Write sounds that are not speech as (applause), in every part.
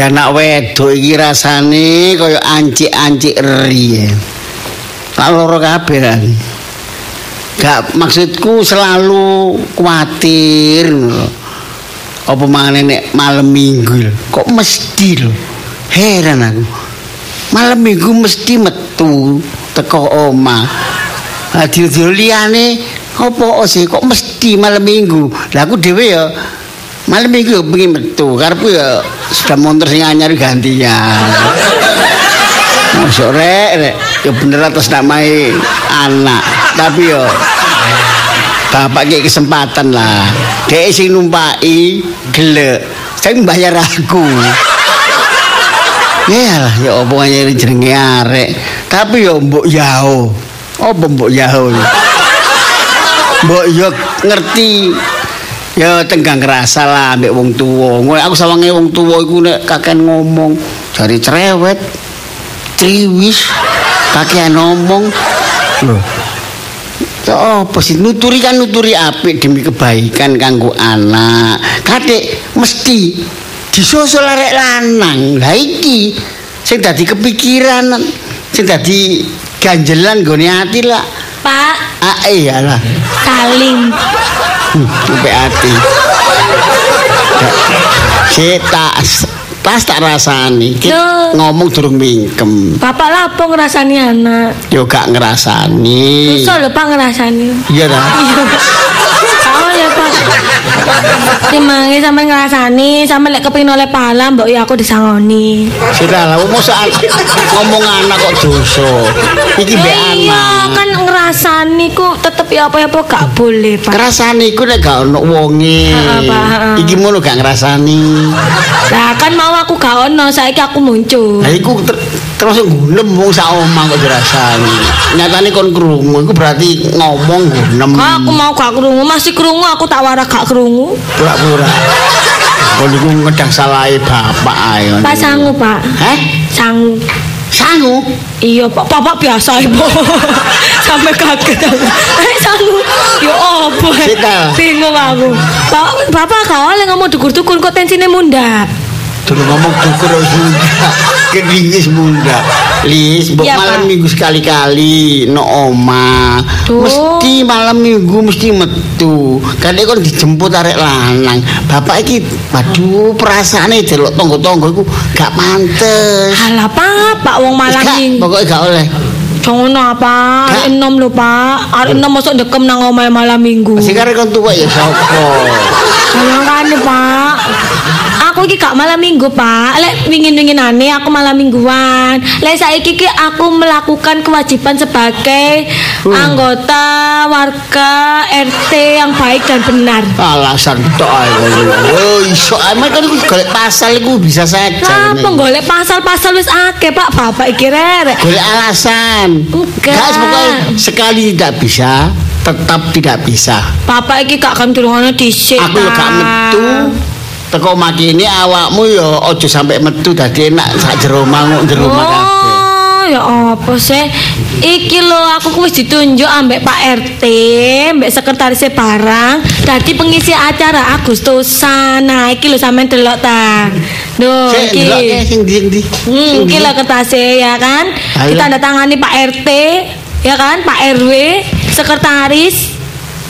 Anak wedok iki rasane kaya ancik-ancik eri. Tak loro kabeh. Gak maksudku selalu kuatir. Apa mangane nek malam minggu kok mesti lho. Heran aku. Malam minggu mesti metu teko omah. Dilo liyane apa sih kok mesti malam minggu. Lah aku dhewe ya malam minggu ya pengen metu karepku ya sudah motor sing anyar gantian. Masuk rek, rek. Ya bener atas namai anak. Tapi yo bapak kayak kesempatan lah. Dia sing numpai gelek. Saya bayar aku. Ya lah, ya jenenge arek. Tapi yo mbok yao. Apa mbok yao? Mbok yo ngerti Ya tenggang rasa lah ambek wong tuwa. Aku sawange wong tuwa iku nek kaken ngomong jari cerewet. Triwis kakean ngomong. Loh. Ya apa sih nuturi kan nuturi apik demi kebaikan kanggo anak. Kadek mesti disusul arek lanang. Lah iki sing dadi kepikiran sing dadi ganjelan gone ati lah. Pak, Ah iya lah. salim. Sampai hati. Si tak pas tak rasani. Ki Loh. ngomong durung mingkem. Bapak lapo ngrasani anak. Yo gak ngerasani. Susah lho Pak ngrasani. Iya dah. Iya. Dimangi sampe ngrasani, sampe lek kepengin oleh pahala mbok ya aku disangoni. Sudah lah, mau soal ngomong anak kok dosa. Iki mbek Iya, anak. kan ngrasani ku tetep ya apa-apa gak boleh, Pak. Kerasani iku nek gak ono wonge. Iki ngono gak ngrasani. Lah kan mau aku gak ono, saiki aku muncul. Lah iku termasuk gunem wong sak omah kok dirasani. Nyatane kon krungu iku berarti ngomong gunem. Kok aku mau gak krungu, masih krungu aku tak warak gak krungu. pura-pura. Kon iku ngedang salahe bapak ae. Pak sangu, Pak. Heh? Sangu. Sangu? Iya, Pak. Bapak biasa, Ibu. (laughs) Sampai kaget aku. Eh, sangu. Ya apa? Bingung aku. Bapak, Bapak kau oleh ngomong dukur-dukur kok tensinya mundak. Terus ngomong dukur munda. Kedingis (laughs) munda. Lis, mbok Iya, malam Pak. minggu sekali-kali no oma. Duh. Mesti malam minggu mesti metu. Kadek kon dijemput arek lanang. Bapak iki waduh perasaane delok tonggo-tonggo iku gak pantes. Halah, Pak. Pak, wong malam minggu. Pokoknya gak oleh. Jangan apa, hari enam lho pak Hari enam masuk dekem nang omah malam minggu Sing arek kon tuwa ya sapa? Makanya pak Aku iki gak malam minggu pak Lek wingin-winginane aku malam mingguan Lek saiki ki aku melakukan kewajiban sebagai Hmm. Anggota warga RT yang baik dan benar Alasan tok ae. Oh iso ae kan iku golek pasal iku bisa saja. Apa golek pasal-pasal wis akeh pak Bapak iki rere Golek alasan. Enggak. Gak sekali tidak bisa, tetap tidak bisa. Bapak iki gak kan turungannya dhisik Aku yo gak metu. Teko maki ini awakmu yo ojo sampai metu dadi enak sak jero mangu jero kabeh. Oh, ya apa sih? Iki lho aku wis ditunjuk ambek Pak RT, ambek sekretaris barang dadi pengisi acara Agustusan. Nah, iki lho sampean delok ta. Duh, iki. sing ndi sing ndi. Hmm, iki lho kertasnya ya kan. Kita tanda tangani Pak RT, ya kan? Pak RW, sekretaris.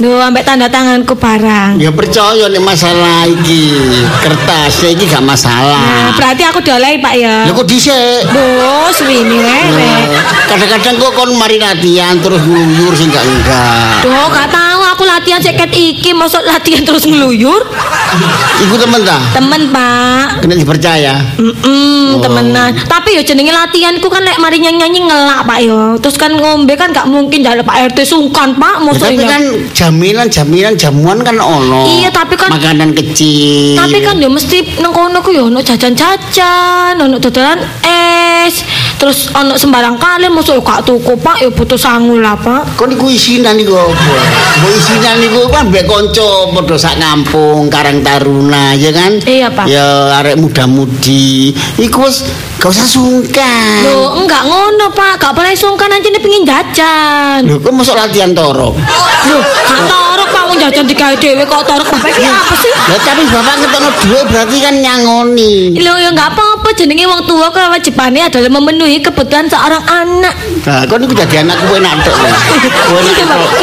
Duh, ambek tanda tanganku barang. Ya percaya nek masalah iki kertas iki gak Nah, masalah. berarti aku dolehi Pak ya. Ya kok dhisik. Duh, suwini rere. Kadang-kadang kok kon mari latihan terus ngluyur sing gak enggak. Duh, gak tahu aku latihan seket iki, masuk latihan terus ngeluyur. Iku temen ta? Temen, Pak. Kena dipercaya. Mm Oh. temenan. Tapi yo jenenge latihanku kan lek mari nyanyi-nyanyi ngelak, Pak yo. Terus kan ngombe kan gak mungkin jaluk Pak RT sungkan, Pak. Ya, Maksudnya. tapi kan jaminan jaminan jamuan kan ono. Iya, tapi kan- makanan kecil. Tapi kan yo mesti nang kono ku yo ono jajan-jajan, ono dodolan es, terus ono sembarang kali yo gak tuku, Pak, yo butuh sangu lah, Pak. Kok niku isinan niku apa? Mbok isinan niku kan mbek kanca padha sak kampung Karang Taruna ya kan? Iya, Pak. Ya arek muda-mudi. Iku wis gak usah sungkan. Loh, enggak ngono, Pak. Gak boleh sungkan aja nih pengin jajan. Lho kok masuk latihan gak torok Pak wong jajan digawe dhewe kok torek bapak iki apa sih? Lah tapi bapak ketemu duit berarti kan nyangoni. Lho ya enggak apa-apa jenenge wong tua kewajibane adalah memenuhi kebutuhan seorang anak. Nah, kau ini jadi anak gue enak tok.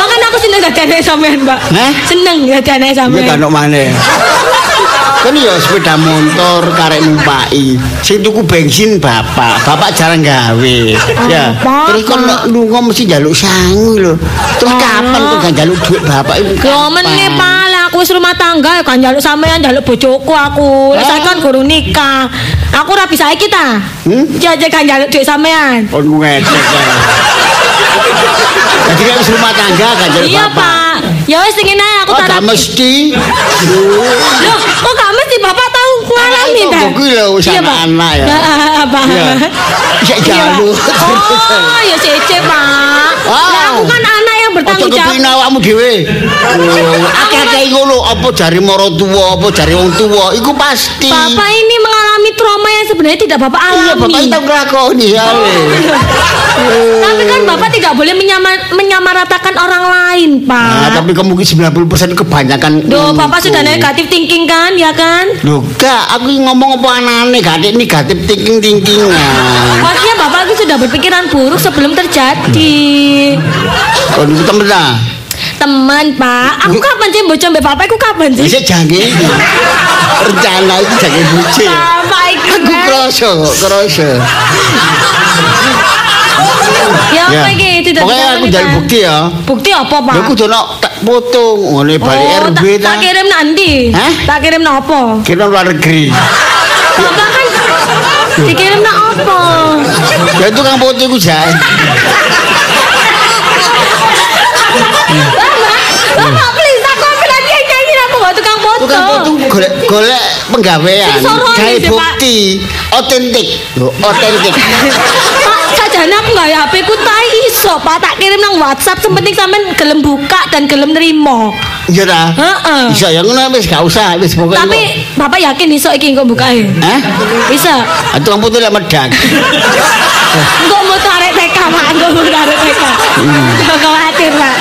Makanya aku seneng dadi anak sampean, Pak. Hah? Seneng dadi anak sampean. kan mana? Kan ya sepeda motor karek numpai. Sing tuku bensin bapak, bapak jarang gawe. Ya. Bapak. Terus kon lunga mesti njaluk sangu lho. Terus kapan kok gak njaluk duit bapak itu? Yo meneh Pak, lah aku wis rumah tangga ya kan njaluk sampean njaluk bojoku aku. Lah saya kan guru nikah. Aku ora bisa iki ta. Hmm? Jajak kan njaluk duit sampean. Kon ngecek. ya. Jadi kan wis rumah tangga kan njaluk Iya, bapak. Pak. Ya wis ngene aku Oh, tak gak mesti. Loh, kok gak mesti Bapak tahu ngalami Anak ta? kuwi lho, Iya, Pak. anak-anak ya. Iya. (laughs) Sik Iya, Pak. jaluk. Oh, ya cece, Pak. Ah. Lah aku kan anak yang Ojo bertanggung jawab. kepingin awakmu dhewe. Oh, Akeh-akeh ngono apa jari mara tuwa, apa jari wong tuwa, iku pasti. Bapak ini mengalami trauma yang sebenarnya tidak Bapak Iya, alami. bapak itu nglakoni ya. (laughs) Tapi kan Bapak tidak boleh menyama- menyamaratakan orang lain, Pak. Nah, tapi kemungkinan 90% kebanyakan. Duh, Bapak iku. sudah negatif thinking kan, ya kan? Loh, gak, aku ngomong apa gak ada negatif thinking-thinkingan. Maksudnya Bapak itu sudah berpikiran buruk sebelum terjadi. Kon iku temen ta? Teman, Pak. Aku kapan sih bocor mbak Bapak? Aku kapan sih? Bisa jange iki. Rencana itu jange buce. Bapak itu Aku kroso, kroso. Ya Ya. apa iki? Tidak Pokoknya aku jadi bukti ya. Bukti apa, Pak? Ya aku dono tak foto ngene balik Oh, RB tak, ta. tak kirim nanti. Hah? Tak kirim no apa? Kira luar negeri. Bapak kan dikirim no apa? Ya itu kan foto iku jae. Bapak, please aku ambil lagi nyanyi aku gak tukang foto. Tukang foto golek golek penggawean. Pak. bukti otentik. Otentik. (laughs) Sajane aku ya HP ku tak iso, Pak. Tak kirim nang WhatsApp, penting sampean gelem buka dan gelem nerimo. Iya ta? Heeh. Bisa ya ngono wis gak usah wis pokoke. Tapi Bapak yakin iso iki engko bukae? Hah? Bisa. Ah, Tukang foto lek medak. Engko mau tarik TK, Pak. Engko mau tarik TK. Jangan khawatir, Pak.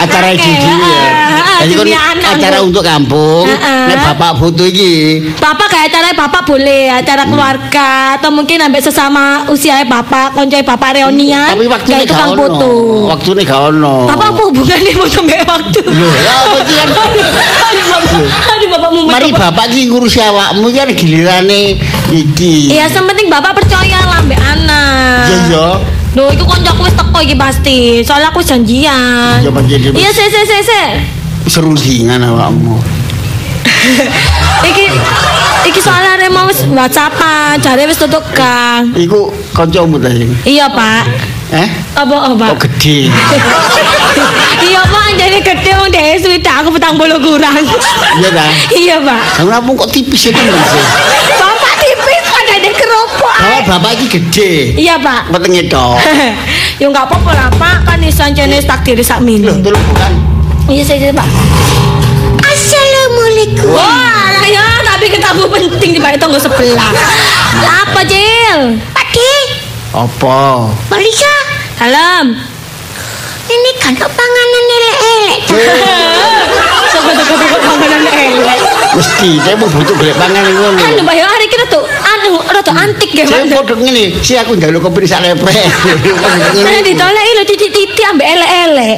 Acara iki ya. heeh, Jadi kon dunia anak, acara untuk kampung. Nek bapak foto iki Bapak kayak acara bapak boleh acara keluarga atau mungkin sampai sesama usia bapak koncoy bapak reunian tapi waktu kayak ini gak tukang ono. foto Waktu ini gak ono. bapak apa hubungannya foto mbak waktu Loh, ya sih kan? (laughs) aduh bapak mau Mari bapak iki ngurusi awakmu kan gilirane iki. Iya, yang penting bapak percaya lah mbak anak. Iya, iya. Loh, itu koncoku wis teko iki pasti. Soalnya aku janjian. Iya, se se se se. Serundingan awakmu. (laughs) iki iki soalnya arek mau wis WhatsAppan, jare wis tutup gang. Iku kancamu ta sing? Iya, Pak. Eh? Apa apa? Kok gede? (laughs) iya pak jadi gede wong dhewe suwita aku petang bolu kurang Iya ta? (laughs) iya pak Kamu apa kok tipis itu Mas? Kalau bapak iki gede. iya pak. Wetenge tok. ya (laughs) nggak apa-apa lah pak. Kan isan jenis takdir sak Loh, mini tolong bukan. iya saya pak. Assalamualaikum. Wah. Lah ya tapi ketemu penting di balik tonggo sebelah. Apa Cil Pak Apa? Malika Salam ini kan panganan elek-elek Sobat-sobat panganan elek Mesti saya mau butuh golek pangan ngono. Anu Mbak ya hari kita tuh anu rada antik ya Saya podo ngene, si aku njaluk kopi sak lepek. (laughs) Nah ditoleki lho titik-titik ambek elek-elek.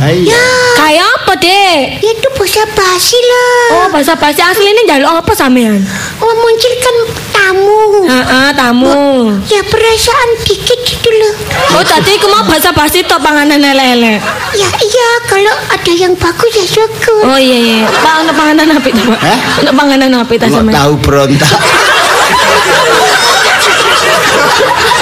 Ayo. Kayak apa, Dek? itu bahasa basi lah Oh, bahasa basi asli ini njaluk apa sampean? oh munculkan tamu Heeh, tamu. ya perasaan dikit gitu loh Oh, tadi aku mau bahasa basi tok panganan elek-elek. ya iya kalau ada yang bagus ya syukur Oh iya iya. Pak untuk panganan apa itu, Pak? Hah? Untuk panganan apa itu sampean? tahu berontak.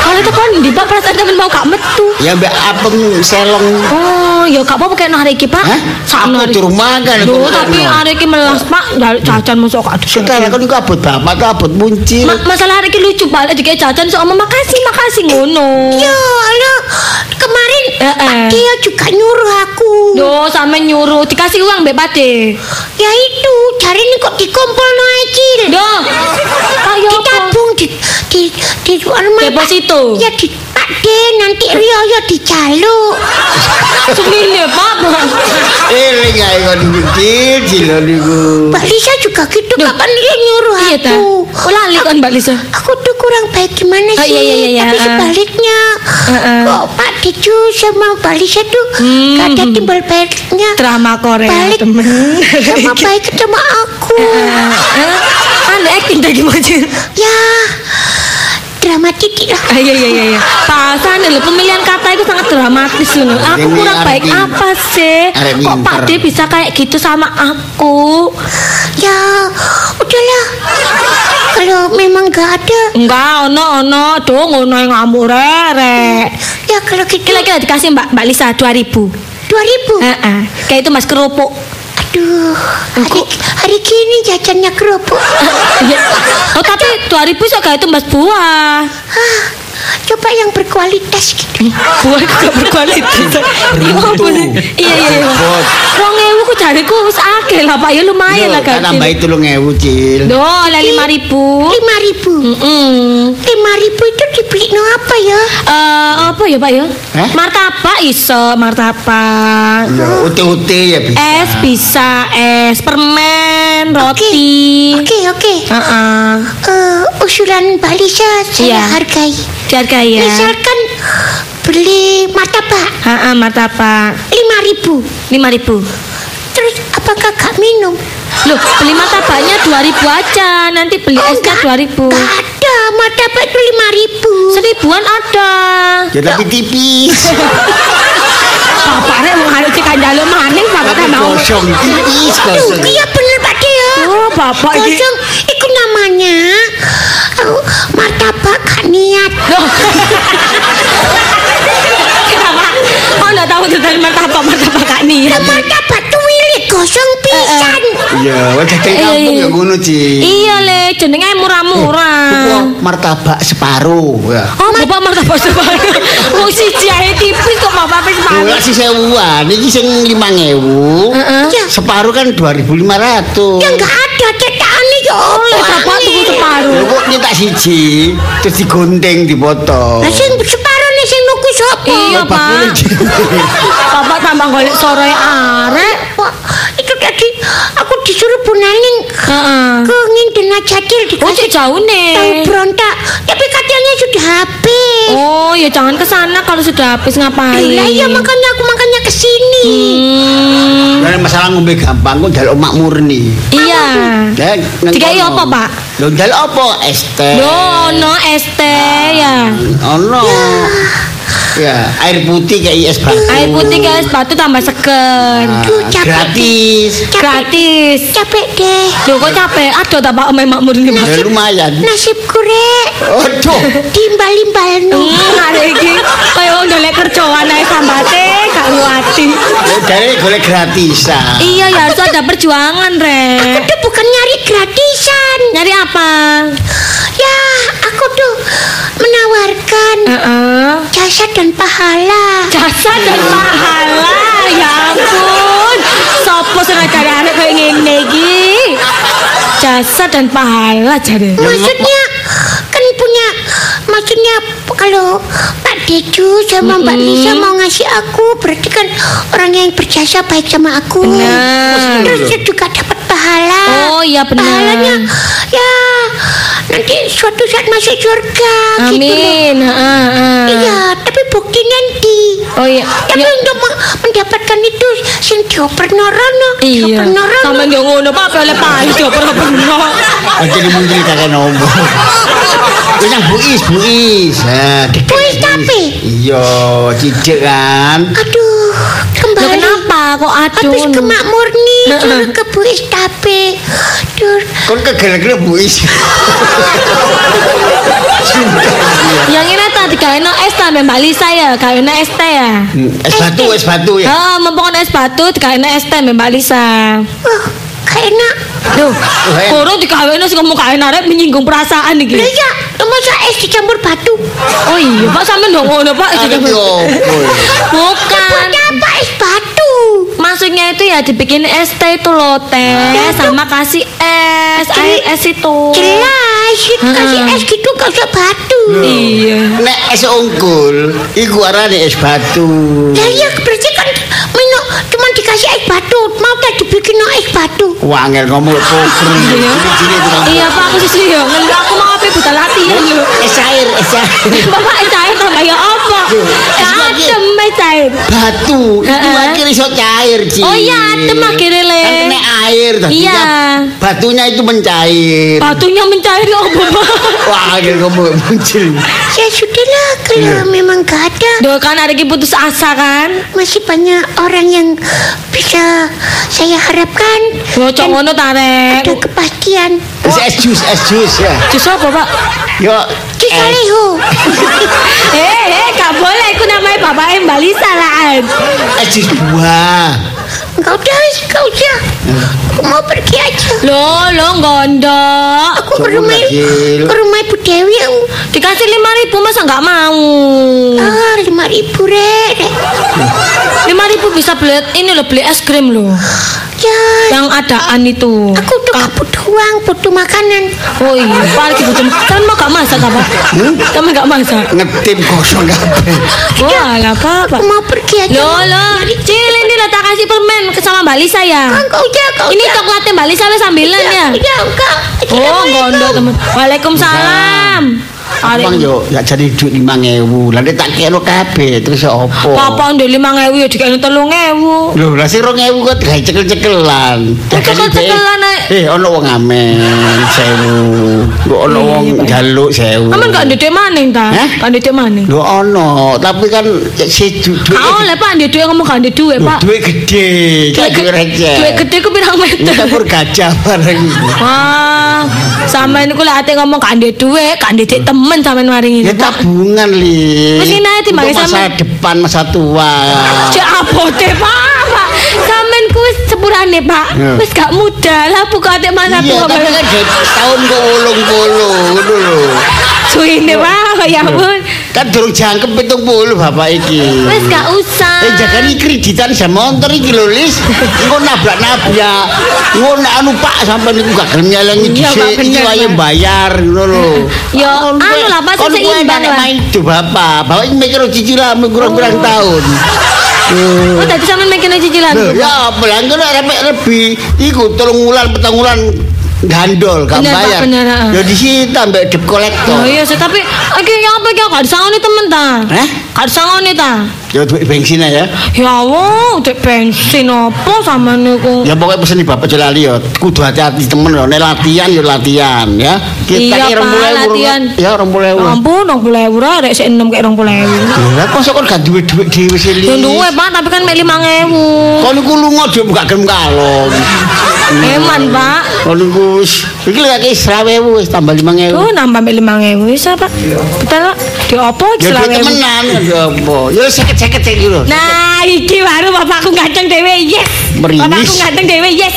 Kalau itu kan di Pak perasaan sampean mau gak metu. Ya mbak apem selong. Oh, ya gak apa-apa kayak hari iki, Pak. Sakno Aku makan. Loh, kok tapi hari iki melas, Pak. Njaluk jajan masuk gak ada. Sekarang kan iku abot bapak tuh abot muncil. Ma- masalah hari ini lucu balik dikit jajan so omong makasih makasih ngono. ya Allah kemarin Eh, eh. Pak Tio juga nyuruh aku Yo sampe nyuruh dikasih uang mbak Pade. ya itu cari ini kok dikumpul no Cil Yo. (laughs) Kayak apa? ditabung di di di anu, Deposito. ya di (laughs) Pak De, nanti Rioyo dijaluk. Semile Pak. Eling ae kon niku Cil, Cil niku. Mbak Lisa juga gitu, kapan dia nyuruh Iya ta. aku. Oh lali kan Mbak Lisa. Aku tuh kurang baik gimana Oh, sih? iya, iya, iya, Tapi iya. sebaliknya, Heeh. kok Pak Deju sama Mbak Lisa tuh Hmm. gak ada timbal baliknya. Drama Korea Balik temen. sama baik sama aku. Anda acting gimana? Ya, drama titik lah. Ah, iya iya iya iya. Pasan lho pemilihan kata itu sangat dramatis loh. Aku Ini kurang baik apa sih? Kok Pak. D bisa kayak gitu sama aku? Ya, udahlah. Kalau memang gak ada, Enggak, ono ono dong ono yang ngamuk rere. ya kalau gitu Kira-kira dikasih Mbak Mbak Lisa 2000. 2000. Heeh. Kayak itu Mas kerupuk. Aduh, hari, hari gini jajannya kerupuk. (laughs) Oh tapi 2000 so kayak itu Mas buah. Coba yang berkualitas gitu. Buah juga berkualitas. Iya? Iya iya iya. Wong ewu ku jariku wis akeh lah Pak ya lumayan lah kan kan. tambahi 3000 Cil. Doh, lah 5000. 5000. Heeh. 5000 itu dibeli no apa ya? Eh apa ya Pak ya? Martabak iso, martabak. Ya, ute-ute ya bisa. Es bisa, es permen, roti. Oke, oke. Heeh. Eh, usulan Mbak Lisa saya Iya. Hargai. Dihargai ya. Misalkan beli martabak Heeh, martabak 5000. 5000. Terus apakah gak minum? Loh, beli martabaknya 2000 aja. Nanti beli Oh, esnya enggak. 2000. Gak ada, martabak itu 5000. Seribuan ada. Ya tapi tipis. Bapak rek mau harus cek jalur maning bapak Tapi tak mau. kosong tipis kosong. Aduh, iya bener Pak Oh, bapak ini. Kosong, itu namanya uh, martabak gak niat. (laughs) Kenapa? Oh, enggak tahu tentang martabak martabak kak nih. Lah martabak tuh kosong pisan. Iya, wajah dari Iya, kampung ya ngono Cil. Iya le, jenenge murah-murah. Martabak separuh ya. Oh, bapak martabak separuh. (laughs) Wong siji ae tipis kok bapak wis Oh, separuh. lak si sewuan, ini sing 5000. Heeh. Ya, Separuh kan 2500. ya enggak ada cetakannya ya. Oh, bapak tuku separuh. Lho kok nyetak siji, terus digunting dipotong. Lah sing separuh nih sing nuku sapa? Iya, Pak. (laughs) Bapak tambah golek sore arek. Tadi Naning Heeh. ke Nginten Jadil Oh, dikasih cek jauh tahu nih. berontak. Tapi katanya sudah habis. Oh, ya jangan ke sana kalau sudah habis ngapain. Lah iya makanya aku makanya kesini. Hmm. Lah masalah ngombe gampang kok njaluk mak murni. Iya. Dikai kono. apa, Pak? Lho njaluk apa? Es teh. Do, no ST ya. Ono. Ya, air putih kayak es batu. Air putih guys, batu tambah seger. Ah, Aduh, capek. gratis. Gratis. Capek deh. Loh kok capek? Aduh tak Pak Ome Makmur ini, Pak. Ya lumayan. Nasibku rek Aduh. timbal-imbal no. Hmm, ada iki kaya wong dolek kerjaan ae sambate gak nguati. Ya dari golek gratisan. Iya ya harus ada perjuangan, Rek. Itu bukan nyari gratisan. Nyari apa? Ya, aku tuh menawarkan Heeh. jasa dan pahala. Jasa dan pahala. Ya ampun. Sopo ngajari arek koyo ngene iki? Jasa dan pahala jare. Maksudnya kan punya maksudnya kalau Pak Deju sama Mbak Lisa mau ngasih aku berarti kan orang yang berjasa baik sama aku. Benar. Terus juga dapat pahala. Oh, iya, benar. Pahalanya ya nanti suatu saat masuk surga gitu loh. Amin. Heeh, heeh. Iya, tapi bukti nanti. Oh iya. Tapi Ya. untuk me- mendapatkan itu sing dioper norono, Iya. dioper norono. Sampe nggak ngono Pak, oleh Pak coba bener. Aja di menteri kakek nomor. Itu yang buis, buis. Nah, Buis ya, tapi? Iya, cijik kan. Aduh, Loh kembali. kenapa kok aduh? Habis ke Mak Murni, Heeh. suruh ke Bu Istape. Dur, Kon kegel-gel buis. Yang ini tadi kayaknya es teh Mbak Lisa ya, kayaknya es teh ya. Hmm, Es batu, es batu ya. Oh, mumpung es batu kayaknya es teh Mbak Lisa. wah, gak enak. Duh, enak. kurang dikawinnya sih ngomong kayaknya arek menyinggung perasaan Lah iki. iya, masa es dicampur batu? Oh iya, Pak sampe ndok ngono, Pak. Arek yo. Bukan. Buat apa es batu? Maksudnya itu ya dibikin es teh itu loh teh sama kasih es, air es itu. Jelai. es kasih es gitu gak usah batu. Iya. Nek es unggul, iku arane es batu. Ya iya berarti kan minum cuma dikasih es batu, mau tak dibikin no es batu. Wangel ngomong poker. Iya. Ngomong. Iya Pak, aku sih ya. Aku mau apa buta latihan. Es cair, es cair. (laughs) Bapak es cair tambah ya lagi. Adem es cair. Batu, itu akhirnya iso cair, Ci. Oh iya, adem akhirnya, Le. Kan kena air, tadinya Iya. batunya itu mencair. Batunya mencair ya apa, Pak? Wah, akhirnya ngomong muncul. Ya sudahlah kalau memang gak ada. Duh kan ada yang putus asa kan? Masih banyak orang yang bisa saya harapkan Bocok ngono tarek. ada kepastian. Es, es jus, es jus ya. Jus apa, Pak? Yo, Jus. (laughs) Aleho. Eh, eh, gak boleh. Aku namanya bapaknya Mbak Lisa lah. Es jus buah. Enggak usah, enggak usah. Aku mau pergi aja. Lo, lo gondok. Aku ke rumah, ke rumah Ibu Dewi. yang Dikasih lima ribu masa nggak mau? Ah, lima ribu, Rek. Lima ribu bisa beli ini loh beli es krim loh. Ya, Yang adaan itu. aku butuh uang, butuh makanan. Oh iya, lagi butuh. Kan mau gak masak apa? Kamu gak masak? Ngetim kosong kabeh. Wah, gak apa-apa. Aku mau pergi aja. Loh, loh, Cil ini lah tak kasih permen ke sama Mbak Lisa ya. Enggak usah, enggak Ini coklatnya Mbak Lisa sambilan ya. Ya, enggak. Oh, gondok temen. Waalaikumsalam. Bang yo, ya jadi duit lima ngewu. Lalu tak kira kabeh terus opo? Papa ndek lima ngewu ya dikene telung ngewu. Lho, lah sing 2000 kok gawe cekel-cekelan. Cekel-cekelan, Nek. Eh, ono wong amen 1000. Kok ono wong jaluk 1000. Aman gak ndek maning ta? Gak ndek maning. Lho ono, tapi kan si du- duit Kau oleh Pak ndek duit ngomong gak ndek duit, Pak. duit gede, gak duit receh. duit gede ku pirang meter. campur gajah bareng. Wah, sama ini kula ate ngomong gak ndek duit, gak ndek temen sampean maring Ya tabungan li. Wis ini ae timbang Untuk masa depan, masa tua. Cek abote, Pak. Pak. Sampean ku wis sepurane, Pak. Wis gak muda lah buka mana Iya, tua. tapi kan tahun ke ulung puluh, ngono lho. Suine, Pak. Ya ampun. Kan durung jangkep pitung puluh bapak iki. Wis gak usah. Eh jaga ini kreditan sama motor iki lho Lis. Engko nabrak-nabrak. Engko nek anu Pak sampean niku gak gelem nyelengi dhisik iki wae bayar ngono lho. Ya, anu lah, kuwi seimbang lah. main hidup Bapak. Bapak iki mikir cicilan kurang-kurang tahun. Oh, tadi sampean mikirnya cicilan. Ya apa lah repek lebih iku telung wulan petang wulan gandol gak Bener, bayar. bener. Ya disita mbek debt collector. Oh iya tapi iki ya apa iki gak disangoni temen ta? Hah? Gak disangoni ta? Ya duit bensin aja. Ya Allah, cek bensin apa sama niku? Ya pokoknya pesen di bapak Jolali ya kudu hati-hati temen ya nek latihan ya latihan ya. Iya, ki Pak, 20.000, latihan. Ya 20.000. Ya ampun, boleh euro, rek sik enem kayak dong boleh euro. Lah kok sok gak duwe duit dhewe sih. Ya duwe pak, tapi kan mek lima ngewu. Kon niku lunga dhewe gak gelem kalong. Eman pak. Kon niku wis iki lek iki 20.000 wis tambah 5.000. Tuh nambah mek lima ngewu, bisa pak. Betul. Di opo Ya duit temenan ya apa. Ya seket-seket iki lho. Nah, iki baru bapakku ganteng dewe, yes. Bapakku ganteng dewe, yes.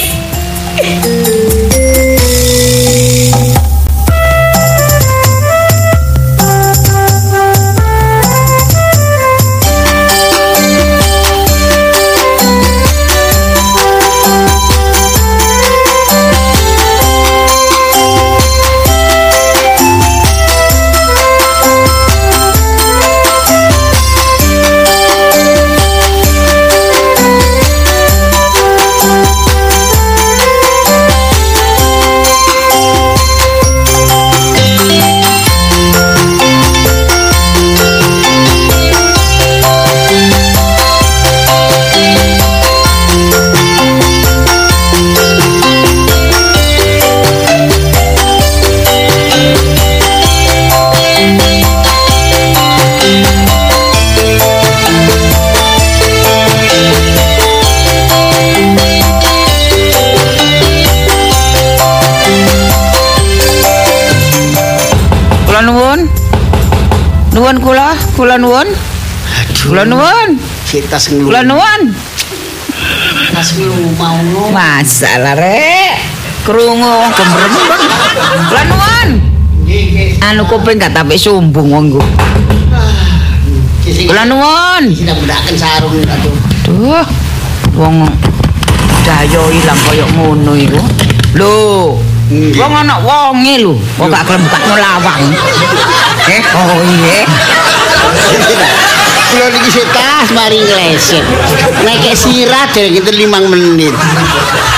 Kula, nuwun. Kula nuwun. Kita sing Kula nuwun. Tas mau Masalah rek. Krungu wong gembrembeng. Kula nuwun. Anu kuping gak tapi sumbung wong ku. Kula nuwun. Bedakan sarung atuh. Duh. Wong daya ilang koyo ngono iku. Lho. Wong ana wonge lho, kok gak gelem buka lawang. Eh, oh iya. (laughs) Kula niki sik tas mari ngleset. Nek sirah dereng itu 5 menit.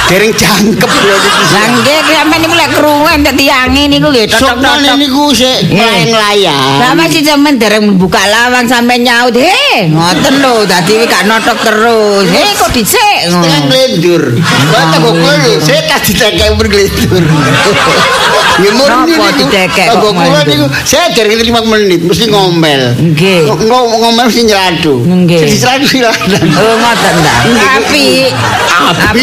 Dereng jangkep kula niki. Lah nggih sampeyan niku lek krungu entek tiange niku nggih Sopane totok-totok. niku sik Nggih. melayang-layang. Lah masih sampean dereng membuka lawang sampean nyaut. He, ngoten lho, dadi gak notok terus. He, kok dhisik Setengah ngono. nglendur. Kok teko kula sik tas ditekek berglendur. Napa niku. kok Teko kula niku saya itu 5 menit mesti ngomel. Nggih. Ngo- Ngomel mesti nyeladu. Nggih. Sing Diseladu silakan. Oh, ngoten ta. Api. Api.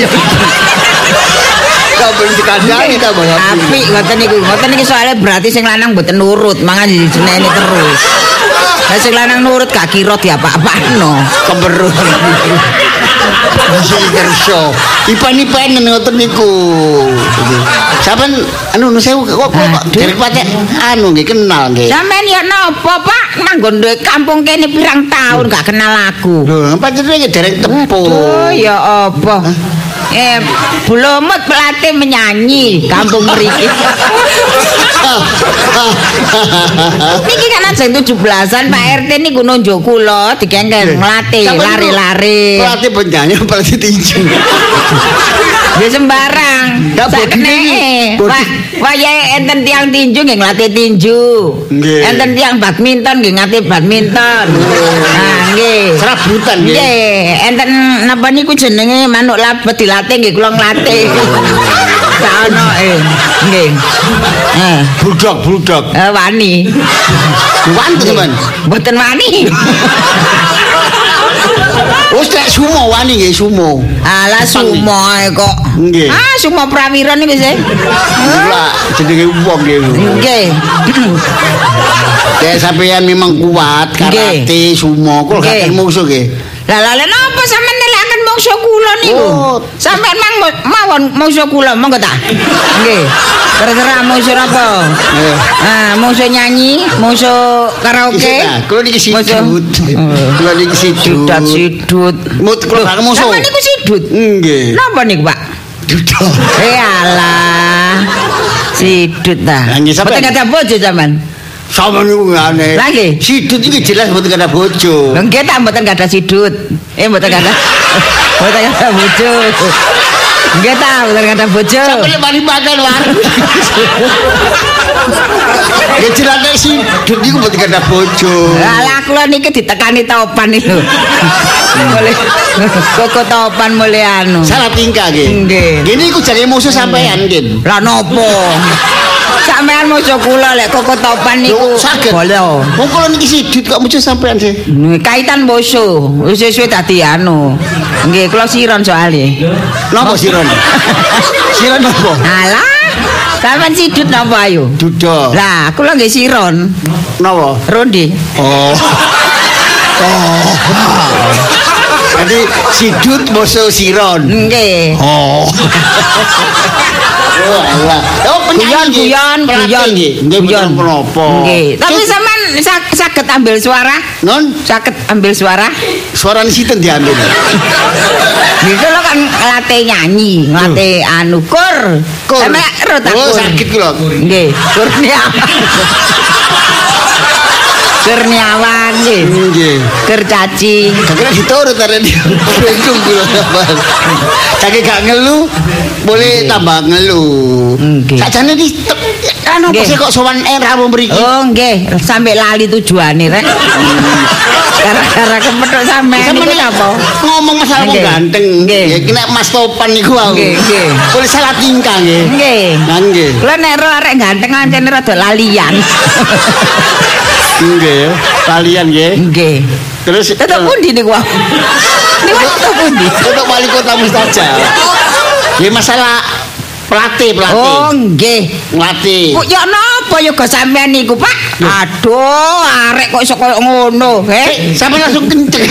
Kabel dikandani ta Bang Api. Ngoten niku. Ngoten niki soalnya berarti sing lanang mboten nurut, mangan dijeneni terus. Lah sing lanang nurut gak kira diapa-apano. Keberut. Masih kerso. Ipan-ipan ngoten niku. Sampeyan anu nu sewu kok kok derek patek anu nggih kenal nggih. Sampeyan ya napa, Pak? Manggon duwe kampung kene pirang tahun gak kenal aku. Lho, pancen iki derek tepo. Oh, ya apa? Eh, Bulomut pelatih menyanyi kampung mriki. Niki kan ajeng 17-an Pak RT niku nunjuk kula nglatih Sampeyan lari-lari. Pelatih penyanyi pelatih tinju. Ya sembarang. Ya, bodine Wah, wayahe enten tiang tinju nggih nglatih tinju. Nggih. Enten tiang badminton nggih nglatih badminton. Nah, nggih. Serabutan nggih. Nggih, enten napa niku jenenge manuk labet dilatih nggih kula nglatih. Sak ono eh. Nggih. Eh, Bulldog, bulldog. eh, wani. Wantun teman. Mboten wani. Wis nek sumo wani nggih sumo. Alah sumo ae kok. Nggih. Ah, sumo prawira niku sih. Ora jenenge wong nggih. Nggih. Kayak sampeyan memang kuat karate sumo kok gak kenal musuh nggih. Lah lah napa sampean mungsuh kula niku? Oh. Sampean mang mawon mungsuh kula monggo ta? Nggih. Terserah mungsuh apa? Nggih. Ah, mungsuh nyanyi, mungsuh karaoke. Kula niki sidut. Kula niki sidut. Sidat sidut. Mut kula gak musuh. Sampean niku sidut. Nggih. Napa niku, Pak? Duduk. Eh alah. Sidut ta. Nggih, sampean. Mboten ada bojo sampean. Sama niku ngene. Lagi? Sidut iki jelas mboten ada bojo. Nggih ta mboten ada sidut. Eh mboten ada. Mboten ada bojo. Nggih ta mboten ada bojo. Sampai mari makan warung. Ya jelas nek sidut niku mboten ada bojo. Lah kula niki ditekani topan lho. Mulai koko topan mulai anu. Salah tingkah nggih. Nggih. Gini iku jane musuh sampean nggih. Lah nopo? Sampean mojo kula lek koko topan niku saged. boleh. Wong kula niki sidut kok musuh sampean sih. Nggih, Kaitan boso, wis suwe dadi anu. Nggih, kula siron soalnya. Napa siron? (laughs) Siron napa? Alah, sampean sidut napa ayo? Duduk. Lah, kula nggih siron. Napa? Rondi. Oh. Oh. (laughs) Jadi sidut musuh siron. Nggih. Oh. (laughs) Oh, Guyon, guyon, guyon. nggih. Guyon. menapa. Nggih. Tapi sampean saged ambil suara? non Saged ambil suara? suara sinten diambil. Gitu lo kan ngelatih nyanyi, ngelatih anu kur. Kur. Sampe ro tak Oh, kur. sakit kula. Nggih, kurniawan. (laughs) kurniawan nggih. Nggih. Kur caci. Kira diturut ada dia. (laughs) Bingung kula sabar. Cake gak ngelu, boleh tambah ngelu. Nggih. Sakjane di anu apa sih kok sowan era wong mriki? Oh nggih, sampai lali tujuane rek. (laughs) Gara-gara kepethuk sampean Sampe nek napa? ngomong masalah wong ganteng. Nggih. Ya kena Mas Topan niku aku. Nggih, nggih. Boleh salah tingkah nggih. Nggih. Nggih. Kula nek arek ganteng ancen rada lalian. (laughs) Nggih. Kalian nggih. Nggih. Terus Tetep pundi niku? Niku tetep pundi? Untuk wali kota Mustaja. Ya masalah pelatih pelatih. Oh nggih. Ngelatih. Kok ya napa ya go sampean niku, Pak? Aduh, arek kok iso koyo ngono, Eh, he? sampe langsung kenceng.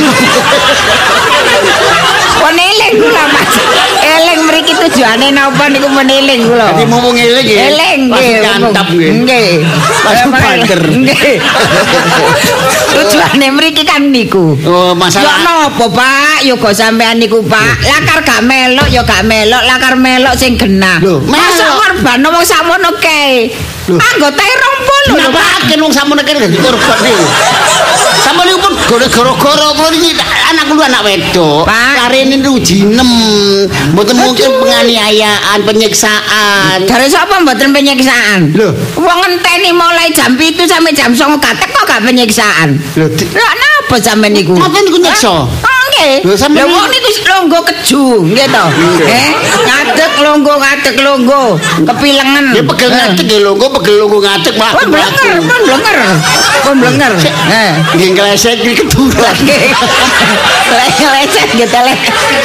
Kon eling kula, Mas. Eling mriki tujuane napa niku meneling kula. Dadi mumpung eling nggih. Eling nggih. nyantap nggih. Nggih. Pas banter. Nggih. (laughs) Tujuane mriki kan niku. Oh, Ya masalah napa, Pak? Ya go sampean niku, Pak. Lakar gak melok ya gak melok, lakar melok sing genah. Lho, Masa korban wong sakmono kae. Lho. Anggota 20 lho, Kenapa Pak. akhir wong sampun nek dadi korban niku? Sampun niku pun gara-gara kula niki anak kula anak wedok. Karene niku jinem. Mboten mungkin penganiayaan, penyiksaan. Dari sapa mboten penyiksaan? Lho. Wong ngenteni mulai jam 7 sampai jam 09 gak teko gak penyiksaan. Lho, napa sampean niku? Napa niku nyiksa? Nggih. Lho, sampean Lho wong niku- longgo keju, nggih to. Eh, ngadeg longgo ngadeg longgo, kepilengen. Ya pegel Eh. ngadeg ya longgo, pegel longgo ngadeg malah. Pun blenger, pun blenger. Pun blenger. Eh. Nggih klesek iki keduran. Lecet gitu le.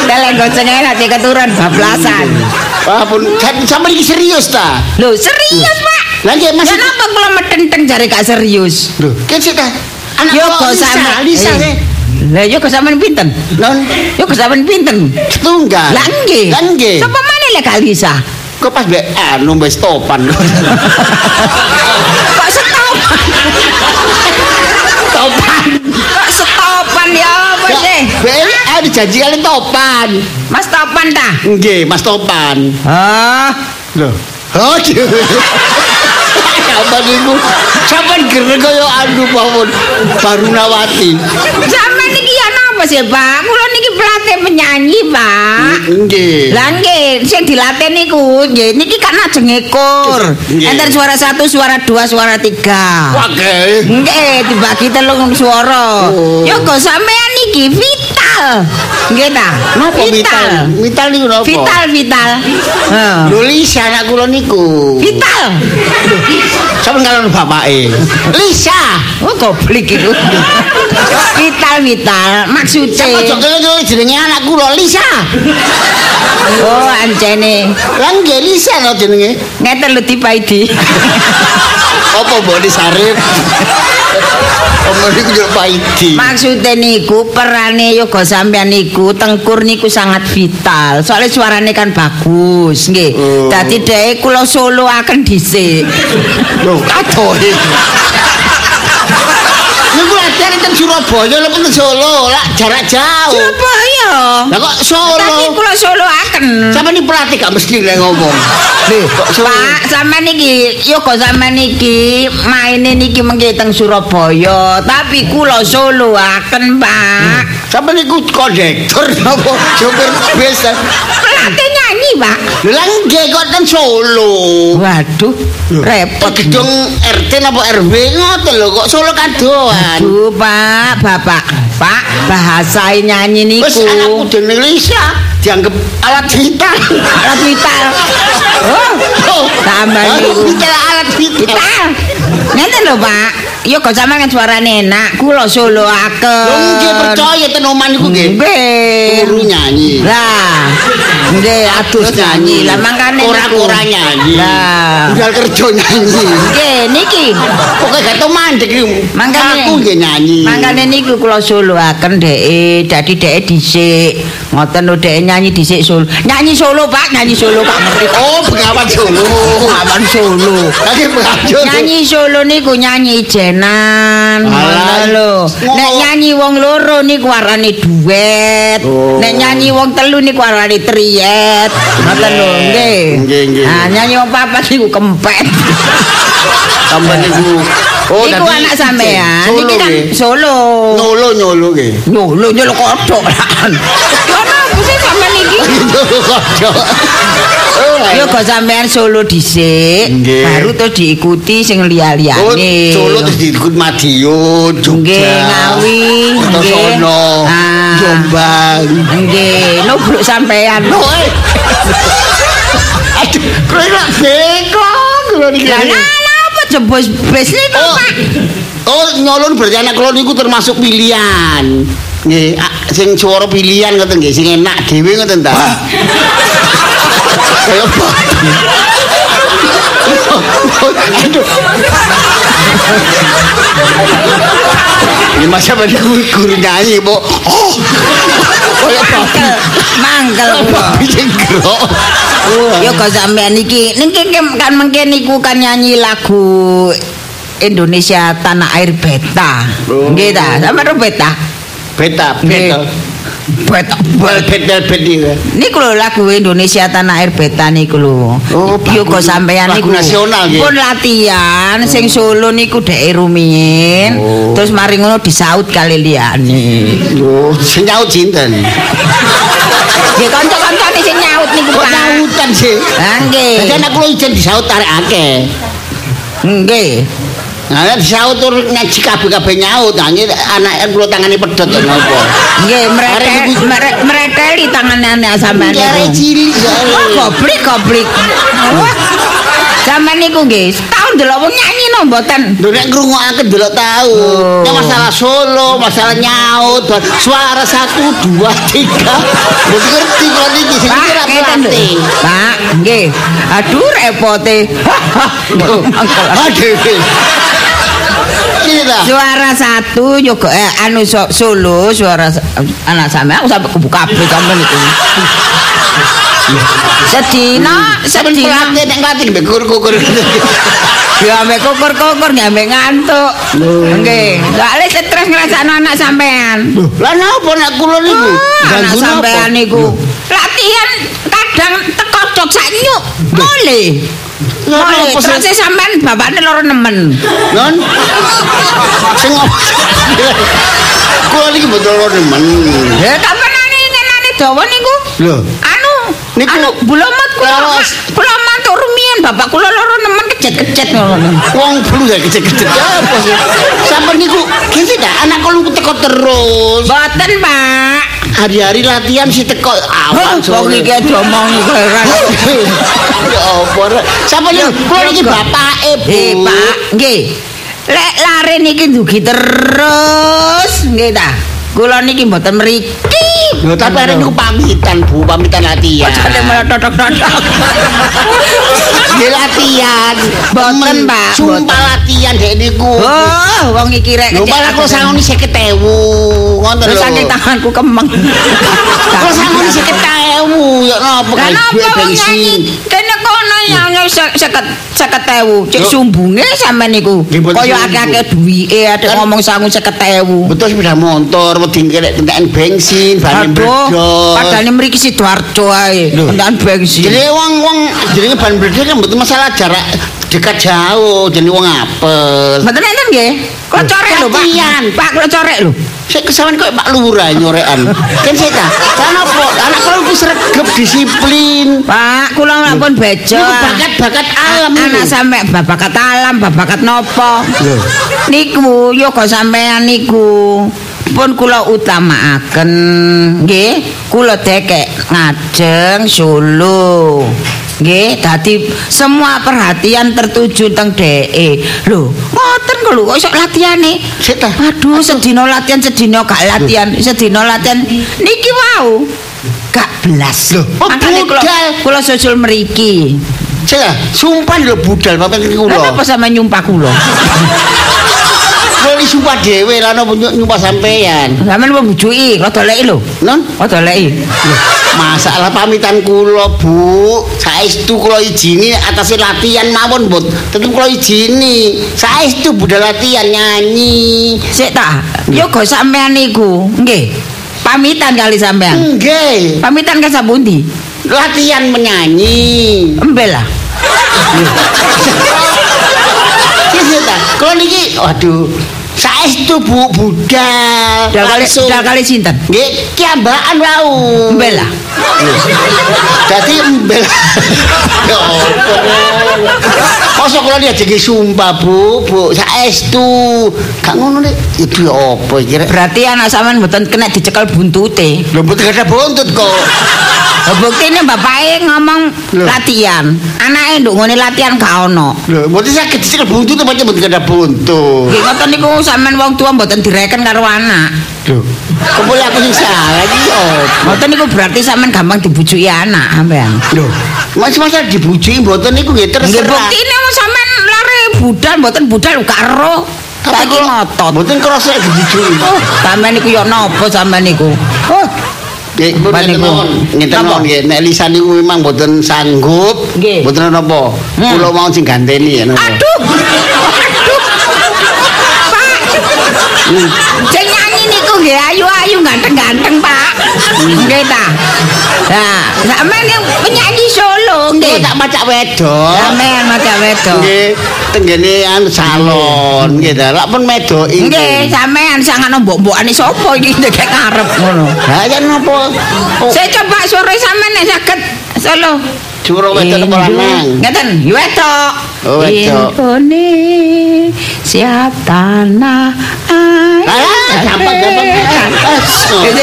Tele gocengnya nanti keturun bablasan. Wah, pun kan sampe iki serius ta? Loh, serius, Pak? Lah nggih Ya masih napa kula metenteng jare gak serius? Lho, kan sik ta. Anak Yo kok kok Lisa, sampean Lisa eh. Lah yo kok sampean pinten? Non Yo kok sampean pinten? setunggal. Lah nggih. Lah nggih. Sapa maneh lek gak bisa? Kok pas mbek anu mbek stopan. (laughs) Kok setopan? Topan. Kok setopan ya apa sih? Bel, eh dijanji kali topan. Mas topan ta? Nggih, Mas Topan. Ah, Loh. Oh, Kapan niku? Sampeyan gereng kaya anu pawon baru nawati. sampean iki ya napa sih, Pak? Kula niki pelatih penyanyi, Pak. Nggih. Lah nggih, sing dilatih niku nggih niki kan ajeng ekor. Enter suara satu, suara dua, suara tiga. Pakai. Nggih, dibagi telung suara. Oh. Yo kok sampean iki vital. Nggih ta? Napa vital? Vital niku napa? Vital, vital. Heeh. Lisa anak kula niku. Vital. Sampeyan karo bapake. Lisa. Oh, goblok itu. vital, vital. Sampe aja Maksudnya. kene jenenge anak kula Lisa. Oh, anjene. Lah nggih Lisa lho jenenge. Ngeten lho dipaidi. Apa mbok disarip? Apa niku yo paidi. Maksudnya niku perane yoga sampean niku tengkur niku sangat vital. Soalnya suarane kan bagus, nggih. Oh. Dadi dhek kula solo akan dhisik. Lho, kadohe. (laughs) Latihan teng Surabaya lho teng Solo, lah jarak jauh. Surabaya. Lah kok Tapi Solo? kula solo akan. Sampe ni pelatih gak mesti lek ngomong. Lho, kok Solo? Pak, sampean niki yoga sampean niki maine niki mengke teng Surabaya, tapi kula solo akan, Pak. Sampe niku kondektor (laughs) napa sopir bis. Pelatih nyanyi, Pak. Lah nggih kok Solo. Waduh, repot. Gedung RT napa RW ngoten lho kok Solo kadoan. Aduh, Pak, Bapak. Pak, bahasa nyanyi Wis niku. anakku dene Lisa dianggap alat vital. Alat vital. Oh, tambah Alat niku. vital alat vital. Ngeten lho, Pak. Yo kok sampean kan suarane enak, kula solo aken. Lho nggih percaya ten oman niku nggih. Nggih. Turu nyanyi. Lah, nggih adus nyanyi. Lah mangkane. Ora-ora nyanyi. Lah. Budal kerja nyanyi. Nggih, niki. Pokoke gak tau mandek iki. Mangkane Aku nggih nyanyi. Mangkane niku kula soloaken dheke, dadi dheke dhisik. Ngoten lho dheke nyanyi dhisik solo. Nyanyi solo, Pak, nyanyi solo Pak ngerti. Oh, pengawan Solo. Pengawan solo. Lagi pengawan. Nyanyi solo niku nyanyi ijenan. Ngono Alah. Lho. Nek nyanyi wong loro niku arane duet. Oh. Nek nyanyi wong telu niku arane triet. Ngoten lho, nggih. Nggih, nggih. Nah, nyanyi wong papat niku kempet. Sampai niku. Oh, dadi anak sampean. Niki kan solo. Nyolo nyolo nggih. Nyolo nyolo kodok (laughs) sampean iki? Oh, Yo kok sampean solo dhisik, baru terus diikuti sing Oh, liya-liyane. Solo terus diikut Madiun, Jogja. Nggih, Ngawi, nggih. Sono, Ah. Jombang. Nggih, nubruk sampean. Oh, eh. Aduh, kowe lak beko kula niki. Lah lah lah, apa jebus bis niku, Oh, Pak? oh nyolon berarti anak kula niku termasuk pilihan. Nggih, ah, sing swara pilihan ngoten nggih, sing enak dhewe ngoten ta. Kaya apa? Aduh. Ini masa pada guru, guru nyanyi, Bu. Oh. Kaya babi. Mangkel. Babi sing kok. Yo kok sampean iki niki kan mengke niku kan nyanyi lagu Indonesia Tanah Air Beta. Oh. Nggih ta? Sampeyan ro beta? Beta beta. Beta. Velvet iki. Niku lho lagu Indonesia Tanah Air Beta niku lho. Oh, Yo kok sampean niku nasional nggih. Pun latihan sing Solo niku dhek rumiyin. Oh. Terus mari ngono disaut kali liyane. Yo, sing nyaut sinten? Ya kanca-kancane sing nyaut niku Kok Pak. nyautan sih? Ha nggih. Jadi anak kula ijen disaut tarik akeh. Nggih. Nah, disaut tur ngaji kabeh-kabeh nyaut. Nah, ini anak kula tangane pedhot ya napa? Nggih, niku- mere- mereteli tangane anak sampean cilik soalnya. Wah, goblik goblik. Sampeyan niku nggih, tahun delok wong nyanyi no mboten. Lho nek ngrungokake delok tahu. Oh. Nek masalah solo, masalah nyaut, suara satu, dua, tiga. Mesti ngerti kula niki sing lho. pelatih. Pak, nggih. Aduh repote. (laughs) Aduh. Suara satu kok eh, anu so- solo suara anak sampean aku sampe kebuka kabeh sampean itu. Sedina, Sampeyan sedina. pelatih nek ngelatih mbek kur-kur. Ya ambek kukur-kukur ya ambek ngantuk. Nggih, soalnya stres ngrasakno anak sampean. Lah napa nek kula niku? Ah, anak sampean niku. Latihan kadang teko dok sanyuk. Mole. Mole, napa sih? terus sampean bapakne loro nemen. Non. Sing ngomong. Kula niki betul nemen. Ya kapanane ngenane dawa niku? Lho. Anu, Niku- anu bulomat kula. Lawas. Kula mantuk rumiyin bapak kula loro nemen kejet-kejet ngono. Wong bulu ya kecek-kecek apa sih? Sampai niku gini dah anak kula teko terus. Boten, Pak. Hari-hari latihan si teko awan Wong iki diomong niku (laughs) heran. Ya apa? Sampai niku kula niki bapake, Bu. Eh, Pak, nggih. Lek lare niki ndugi terus, nggih ta. Kula niki mboten mriki. Tapi hari niku pamitan, Bu, pamitan latihan. Jane malah totok-totok. (laughs) Nggih latihan. Boten, Temen, Pak, Sumpah latihan dek niku. Oh, wong iki rek Lho malah kula sangoni 50.000. Ngoten lho. Saking tanganku kemeng. Kula sangoni 50.000 ya napa wong nyanyi yang seket seket ewu. Cek sumbunge sampean niku. Kaya akeh-akeh duwike ada Kan- ngomong sangu seket ewu. Betul sepeda motor, wedi kena kentekan bensin, ban bledot. padahal mriki Sidoarjo ae kendan bensin. Jadi wong wong jenenge ban bledot kan mboten masalah jarak dekat jauh, jadi wong apes. Mboten enten nggih. Kula Lho, corek lho, Pak. Pak, kula corek lho. Saya kesawan kok Pak Lurah nyorekan. Kan saya tak. Karena apa? Anak kalau ku sregep disiplin. Pak, kula lampun bejo. Niku bakat-bakat alam Anak sampe babakat alam, babakat nopo. Niku yo kok sampean niku. Pun kula utamakaken nggih, kula dekek ngajeng Solo. Nggih, dadi semua perhatian tertuju teng dheke. Lho, ngoten kok lho, kok iso latihane? Sik ta. Aduh, sedina latihan, sedina gak latihan, sedina latihan. Niki wau. Gak belas. Loh, oh, Makane budal. kula susul mriki. Saya sumpah lho budal bapak iki kula. napa sama nyumpah kula? (laughs) Iki sumpah dhewe ny- nyumpah sampean. Sampeyan mau bujuki, kok doleki lho. Non? Kok doleki. Masalah pamitan kula, Bu. Saestu kula izini atas latihan mawon, Bu. Tetep kula izini. Saestu budal latihan nyanyi. Sik ta, yo go sampean niku, nggih. Pamitan kali sampean. Nggih. Pamitan ke sabundi? Latihan menyanyi. Embel lah. Iya ta. Kula niki waduh. Saestu Bu budal. Dal kali dal kali sinten? Nggih, kiambaan wau. Embel lah. Dadi embel. Ya apa. Masa kula diajeki sumpah, Bu, Bu, saestu. Gak ngono nek. Itu ya apa iki rek? Berarti anak sampean mboten kena dicekel buntute. Lho mboten ada buntut kok. Lah buktine bapake ngomong latihan. Anake nduk ngene latihan gak ono. Lho, mboten sakit dicekel buntut apa mboten ada buntut. Nggih ngoten niku sampean wong tua mboten direken karo anak. Lho. Kepule aku sing salah iki apa? Ngoten niku berarti sampean gampang dibujuki anak sampean. Lho, mas-mas dibujuki mboten niku nggih Nggih terserah. buktine wong sampean lare budal mboten budal gak ero. Saiki kok ngotot. Mboten krasa dibujuki. Oh, sampean niku yo napa sampean niku? Oh. Nggih, ngeten niku? Ngeten Napa? mawon nggih. Nek lisan niku memang mboten sanggup. Mboten napa. Hmm. Kula mau sing ganteni ya. Aduh. Aduh. Pak. Sing nyanyi niku nggih ayu-ayu ganteng-ganteng, Pak. Nggih ta. Sampean yang penyanyi solo Nggih, tak macak wedok. Sampean maca wedok. Nggih, tenggene anu salon nggih ta. Lak pun medoki. Nggih, sampean sangat mbok-mbokane sapa iki ndek karep ngono. Ha ya napa? Oh, Saya coba suara sampean nek saged solo. suruh wedok napa lanang? Ngeten, wedok. Oh, wedok. Indonesia tanah air. Alah, gampang gampang.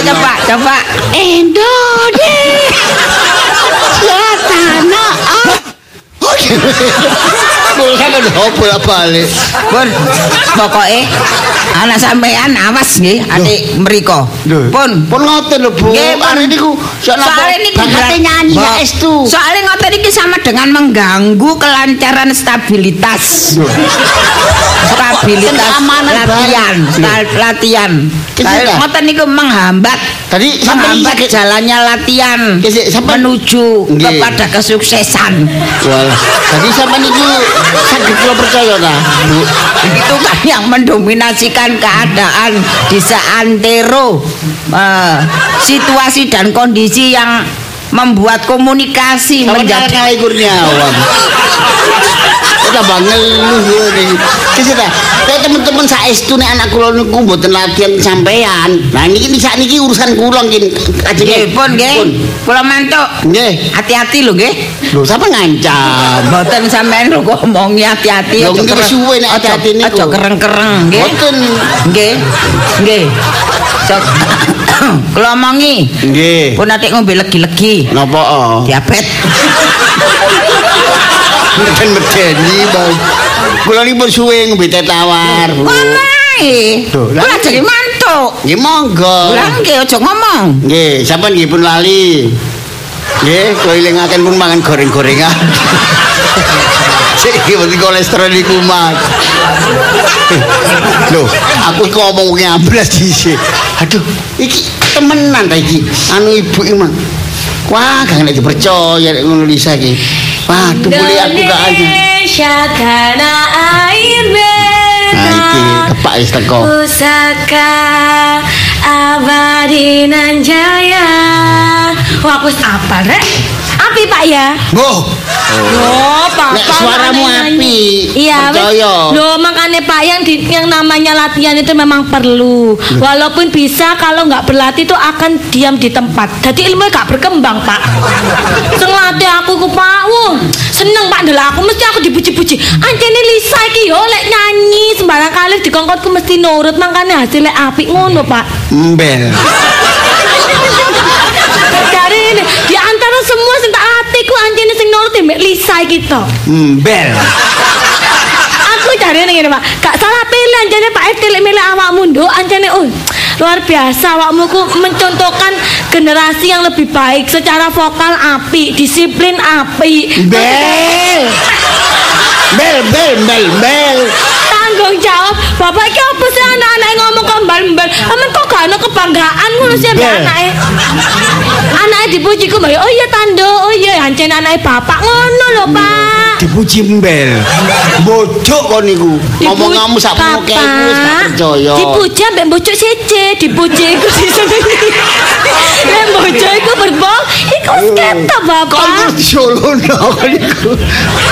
Coba coba. Indonesia tanah air. Kula kan opo balik. Pun pokoke anak sampean awas nggih adik mriko. Pun Pun ngoten lho, Bu. Arek niku Soalnya ini bakate nyanyi ya estu. Soalnya ngoten iki sama dengan mengganggu kelancaran stabilitas. Stabilitas latihan, latihan. Kak? ngoten niku menghambat Tadi menghambat sakit. jalannya latihan menuju kepada kesuksesan. Walah, tadi sampean niku saged kula percaya ta, Bu. itu kan yang mendominasikan keadaan di seantero eh, situasi dan kondisi yang membuat komunikasi Sama menjadi kali Kurniawan. (laughs) Kita banget lu ngene. Kesitu ta. Kayak teman-teman saestu nek anak kula niku mboten latihan sampean. Nah niki sak niki urusan kula nggih. Ajeng. Nggih, pun nggih. Kula mantuk. Nggih. Hati-hati lho nggih. Lho, sampe ngancam. Mboten sampean lho kok omongi hati-hati Lho, aja nggih, kereng- suwe nek aja- hati-hati niku. Aja kereng-kereng nggih. Mboten. Nggih. Nggih. Cok. (coughs) Kula omongi. Nggih. Pun atik ngombe legi-legi. Napa? oh? Diabet. Meden medeni, Bang. Kula niki pun suwe ngombe teh tawar. Lah. Kula jadi mantuk. Nggih monggo. Lah nggih aja ngomong. Nggih, sampean nggih pun lali. Nggih, ilingaken pun mangan goreng-gorengan. Sik iki kolesterol niku mat. Loh, aku kok ngomong ngamblas dhisik. Aduh, iki temenan ta iki. Anu ibu iki mah. Wah, gak nek dipercaya nek ngono Lisa iki. Waduh, boleh aku gak aja. Tanah air beta Nah, iki kepak wis teko. Pusaka abadi nan jaya aku apal rek Api pak ya? Mbah, Oh, Pak. Nek suaramu api, Iya. Loh, makanya Pak yang di, yang namanya latihan itu memang perlu. Walaupun bisa kalau nggak berlatih itu akan diam di tempat. Jadi ilmunya gak berkembang, Pak. Sing latih aku ku Pak. Wah, seneng Pak ndelok aku mesti aku dipuji-puji. Anjene Lisa iki yo lek nyanyi sembarang kali dikongkotku mesti nurut makanya hasilnya apik ngono, Pak. mbel. Ya Mbak Lisa iki to. Mbel. aku cari ngene Pak gak salah pilih anjane Pak RT lek milih awakmu nduk anjane oh luar biasa awakmu ku mencontohkan generasi yang lebih baik secara vokal api disiplin api Mbel. Mbel, mbel, mbel, mbel. tanggung jawab bapak iki apa sih yang ngomong kok mbal-mbal aman kok gak ada kebanggaan ngono sih mbak Bel. anaknya anaknya dipuji ku mbak oh iya tando oh iya anjane anaknya bapak ngono lho pak Dipuji mbel. Bodok kon niku. Ngomong kamu sak muke iku wis gak percaya. Dipuji ambek bocok sece, dipuji iku disenengi. Nek bocok iku berbong, iku ketok Kon Bapak. ku solo no kon niku.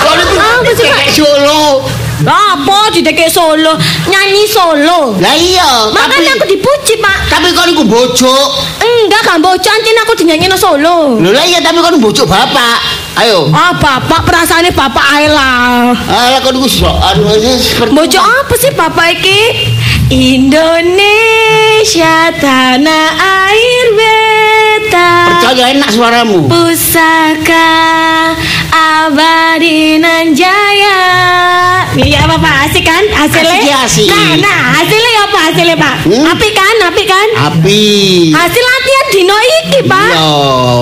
Kon Apa sih, Pak? solo. Apa didekek solo, nyanyi solo. Lah iya, tapi Makanya aku dipuji, Pak. tapi kon niku bojok. Enggak kan bocok anjing aku dinyanyiin solo. Lho lah iya tapi kon bojok bapak. Ayo. Ah, bapak perasaannya bapak ae lah. Ah, kon so, anu seperti Bocok apa sih bapak iki? Indonesia tanah air beta. percaya enak suaramu. Pusaka abadi nan jaya. Iya apa Pak? Asik kan hasilnya? Asik, asik. Nah, nah hasilnya ya apa hasilnya Pak? Hmm? Api kan, api kan? Api. Hasil latihan dino iki Pak. Yo,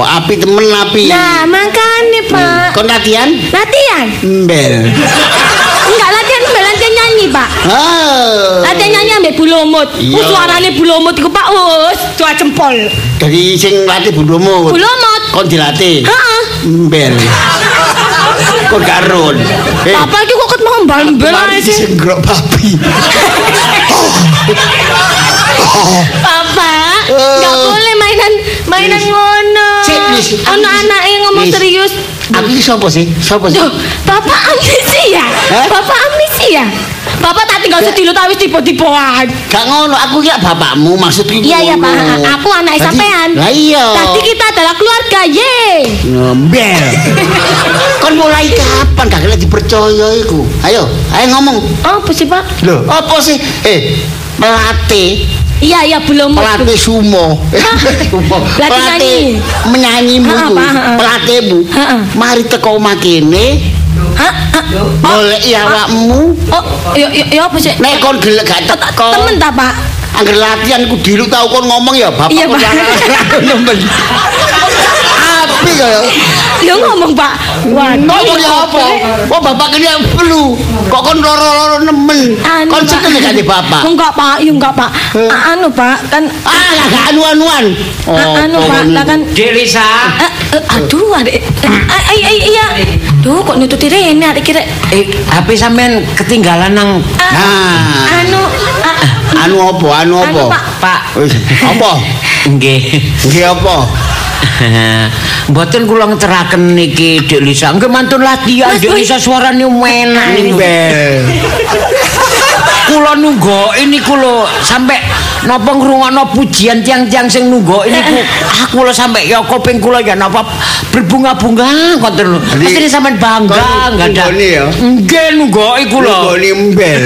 api temen api. Nah makanya Pak. Kon latihan? Latihan? Mbel. Enggak latihan, enggak latihan nyanyi Pak. Ah. Latihan nyanyi ambek bulomut. Iya. Wis suarane bulomut iku Pak Us, dua jempol. Dari sing latih bundomu. Bulomut. Kon dilatih. Heeh. Mbel. Kon karun. Eh, Papa iki kok ket mau mbal-mbal ae mari sih. disengrok babi. Papa, Eh. enggak boleh mainan mainan ngono. Ono anake ngomong serius. Aku iki sapa sih? Sapa sih? Bapak amnesia. Bapak amnesia. Bapak tak tinggal sedilo tak wis tiba-tibaan. Gak ngono, aku ki bapakmu maksudku Iya ya ngono. Pak, aku anak sampean. Lah iya. Tadi kita adalah keluarga, ye. Ngembel. (laughs) Kon mulai kapan gak kena dipercaya iku? Ayo, ayo ngomong. Oh, apa sih Pak? Loh, apa sih? Eh, pelatih, Iya, iya belum. pelatih sumo. (laughs) Sumo. Pelatih nyanyi. menyanyimu ha. pelatihmu. Mari teko omah Hah? Hah? golek awakmu. Oh, yo yo yo apa sih? Nek kon gelek gak teko. Temen ta, Pak? Angger latihan ku diluk tau kon ngomong ya bapak Iya, Pak. Api kaya. Yo ngomong, Pak. Waduh, Ngomong ya apa? Oh bapak kene flu. Kok kon loro-loro nemen. Anu, Kon Pak. seneng gak di bapak? Enggak, Pak. Yo enggak, Pak. Anu, Pak, kan Ah, lah gak anu-anuan. Anu, Pak, lah kan Dek Lisa. Eh, eh, aduh, adek. Eh, eh, iya. Duh, kok nututi rene adek kira. Eh, HP sampean ketinggalan nang Ah, Nah. Anu, ah, Anu apa? Anu apa? Anu, Pak. Pak. Wis, apa? Nggih. Nggih apa? (laughs) Mboten kula ngeteraken niki Dek Lisa. Nggih mantun latihan Boy. Lisa suarane enak niku. Bel. (laughs) Kula nunggu ini kula sampai napa ngrungokno pujian tiang-tiang sing nunggu ini ku aku lho sampai ya kuping kula ya napa berbunga-bunga ngoten lho. Mesti sampean bangga enggak ada. Nggih nunggu iku lho. Tunggoni mbel.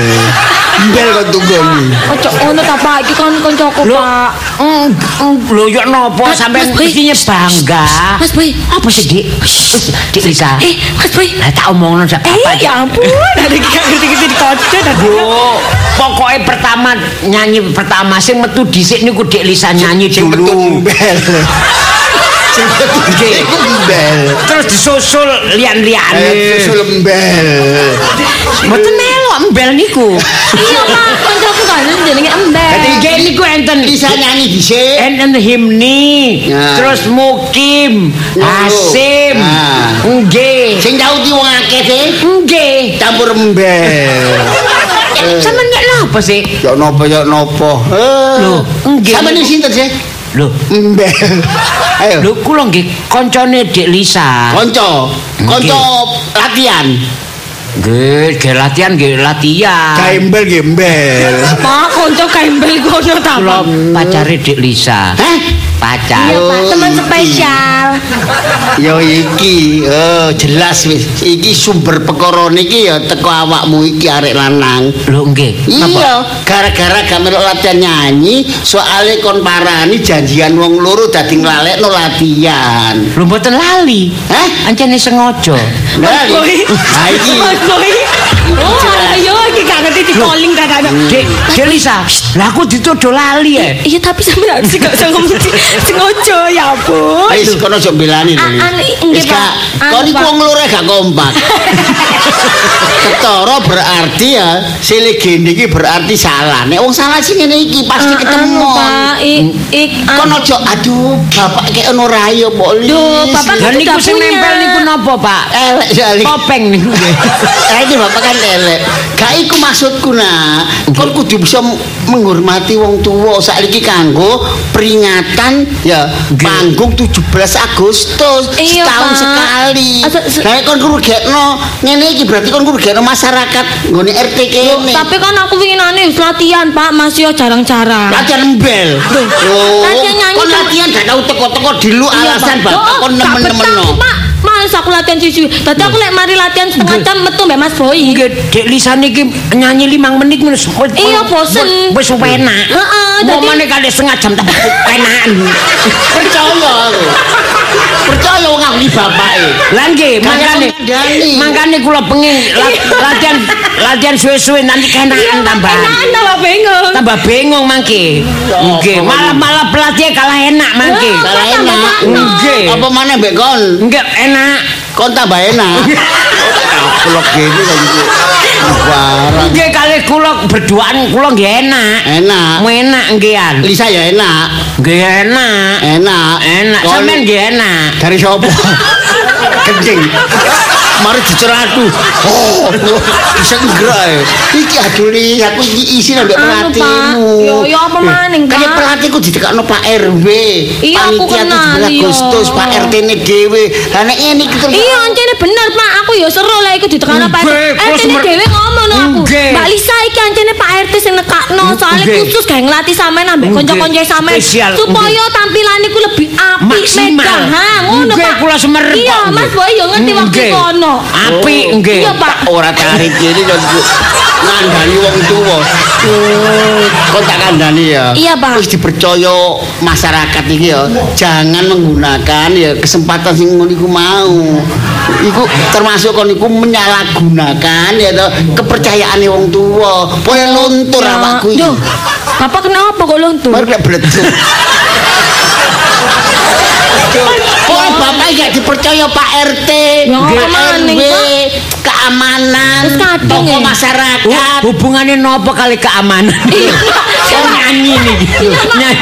Mbel kok tunggoni. ojo ngono ta, Pak. Iki kan kancaku, Pak. mm, mm, lho ya napa Mas- sampean mestinya bangga. Mas Boy. Apa sih, Dik? Wis, Dik Lisa. Eh, Mas Boy. Lah tak omongno sak Eh, apa ya ampun. (laughs) Adek gak ngerti-ngerti dikode tadi. Yo, pokoknya pertama nyanyi pertama sing metu dhisik niku Dik Lisa nyanyi dulu. (laughs) Terus disusul lian-liane. Eh, susul mbel. Mboten melok mbel niku. (laughs) Iya, Pak. Kancaku kan jenenge embel. Dadi nggih niku enten Bisa nyanyi dhisik. enten himni, terus mukim. Nah. Nggih. Sing nyauti wong akeh sih. Nggih. Campur mbel. (laughs) Sampeyan nek napa sih? Ya napa ya napa. Eh. Loh, nggih. Sampeyan iki sinten sih? Lho, Mbel. Ayo. lho kula nggih kancane Dik Lisa. Konco. Konco latihan. Nggih, nggih latihan nggih latihan. Gembel gembel. Pak, kanca kembel kono ta, Pak. pacare Dik Lisa. Hah? Pacar. Iya, Pak. Oh, Teman spesial. Ya iki, oh, jelas wis. Iki sumber perkara niki ya teko awakmu iki arek lanang. Lho nggih. Iya, gara-gara gak melok latihan nyanyi, soalnya kon parani janjian wong loro dadi nglalekno latihan. Lho mboten lali. Hah? Ancene sengaja. Lali. Ha iki. Oh, ayo iki gak ngerti di calling dadane. Dek, Dek Lisa, lah aku dituduh lali ya. Iya tapi sampe harus gak usah ngomong sengaja ya ampun. Wis kono sok belani lho. A- anu, nggih, Wis, Pak. Kak. Anu, Kon iku wong loro gak kompak. Ketara berarti ya si legende iki berarti salah. Nek wong salah sih ngene iki pasti ketemu. Anu, Pak, ik Kon ojo aduh bapak kayak ono rayo kok Duh, bapak Lah kan niku sing nempel niku napa, Pak? elek sekali. Topeng niku nggih. Eh ini bapak kan elek. Gak iku maksudku nak. Kon kudu bisa menghormati wong tua saiki kanggo peringatan ya panggung 17 Agustus setahun Pak. sekali. Ah, se- se- Nah kon kurugekno ngene iki berarti kon kurugekno masyarakat nggone RT kene. Tapi kan aku winginane wis latihan, Pak, Mas yo jarang-jarang. latihan embel. Oh, latihan nyanyi kon kan- latihan gak tau teko-teko dilu alasan Pak. bapak kon nemen-nemen Pak. Males aku latihan sisi. Dadi aku lek mari latihan setengah jam metu mbek Mas Boy. Nggih, Dek Lisa niki nyanyi limang menit wis Iya, bosen. Wis enak. Heeh, Mau dadi- meneh kali setengah jam tak (laughs) enakan. Percaya aku. Percaya wong aku iki bapake. Lah nggih, mangkane mangkane kula pengen la- latihan latihan suwe-suwe nanti kenakan tambah. Tambah bingung. Tambah bingung mangke. Nggih, malah-malah pelatih kalah enak mangke. Kok tambah enak. Nggih. Apa maneh mbek kon? Enggak enak. Kon tambah enak. (laughs) Blok gini kan iki. Barang Nggih kalih kula berduaan kula nggih enak. enak. Mu enak nggih an. Lisa ya enak. Nggih enak. Enak. Enak. Sampeyan nggih enak. Dari sapa? (laughs) Kencing. Mari diceratu. Oh, bisa nggerak. Iki aduh aku iki isi Pak. pelatihmu. Yo, yo apa maning, Kan Pak? pelatihku didekakno Pak RW. Iya, aku kenal, 17 iya. Agustus Pak RT ne dhewe. Lah nek ngene iki terus Iya, ancene bener, Pak. Aku ya seru lah iku ditekan Pak RT. Semer- dhewe ngomong no aku. Mbak Lisa iki ancene Pak RT sing nekakno, soalnya khusus gawe ngelatih sampean ambek kanca-kanca sampean supaya tampilan iku lebih apik megah. Ha, ngono, Nggih, Pak. kula semer, Iya, Mas. Boy yo ngerti waktu Nggih. kono. Apik nggih. Iya, Pak. ora tarik kiri yo ngandani wong tuwa. Kok tak kandhani ya. Iya, Pak. Wis dipercaya masyarakat iki ya, jangan menggunakan ya kesempatan sing ngono iku mau. Iku termasuk kon iku menyalahgunakan ya toh kepercayaane wong tuwa. Pokoke luntur awakku iki. Duh, Bapak kenapa kok luntur? Baru lek bleduk. Oh, bapak gak dipercaya Pak RT, Ya, Pak apa maning, RW, Pak? keamanan, tokoh ya? masyarakat. Oh, hubungannya nopo kali keamanan? Iya. Saya nyanyi nih. Nyanyi.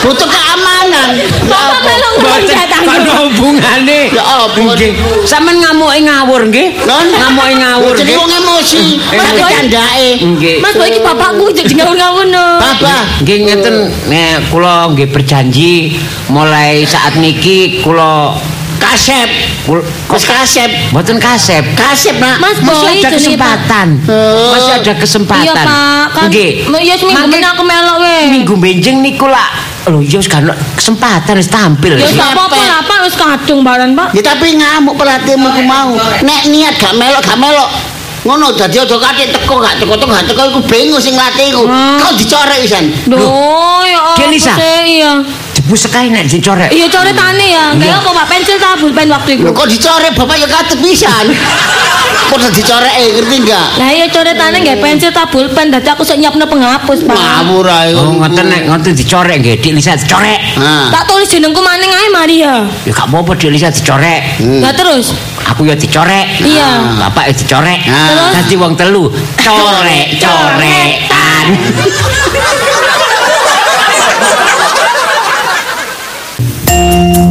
Butuh keamanan. Bapak datang. ana hubungane. Ya ampun. Nggih. Sampeyan ngamuki ngawur nggih? Non? Ngamuki ngawur Jadi nggih. wong emosi, Boy. candake. Nggih. Mas Boy iki bapakku jadi ngawur-ngawur no. Papa, Nggih ngeten nek kula nggih berjanji mulai saat niki kula kasep. Mas kasep. mboten kasep. Kasep, Nak. Mas Masih ada jenenge, kesempatan. Oh. Masih ada kesempatan. Iya Pak, kan Nggih. ya seminggu aku melok weh. Minggu benjing niku lah. Lho ya wis kan kesempatan wis tampil. Ya gak apa-apa lah Pak wis kadung barang Pak. Ya tapi ngamuk pelatihmu ku mau. Nek niat gak melok, gak melok. Ngono dadi aja katik teko gak teko teko gak teko iku bingung sing ngelatih iku. Hmm. Kau dicorek pisan. Duh, ya apa Gelisa. iya. Jebus sekali nek dicorek. Iya coretane ya. Kayak apa Pak pensil ta pulpen waktu itu. Lho kok dicorek bapak ya katut pisan. Kok dicorek eh ngerti enggak? Lah iya coretane nggak pensil ta pulpen dadi aku sok nyiapno penghapus Pak. Ngawur ae. Oh ngoten nek ngoten dicorek nggih Dik Lisa dicorek. Nah. Tak tulis jenengku maning ae Maria. Ya gak apa-apa Dik Lisa dicorek. Hmm. Lah terus Aku ya dicorek. Iya. Bapak ya dicorek. Terus? Dadi wong telu. Corek-corekan. (laughs)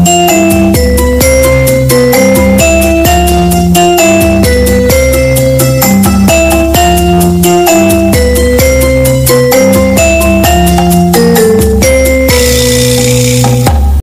Música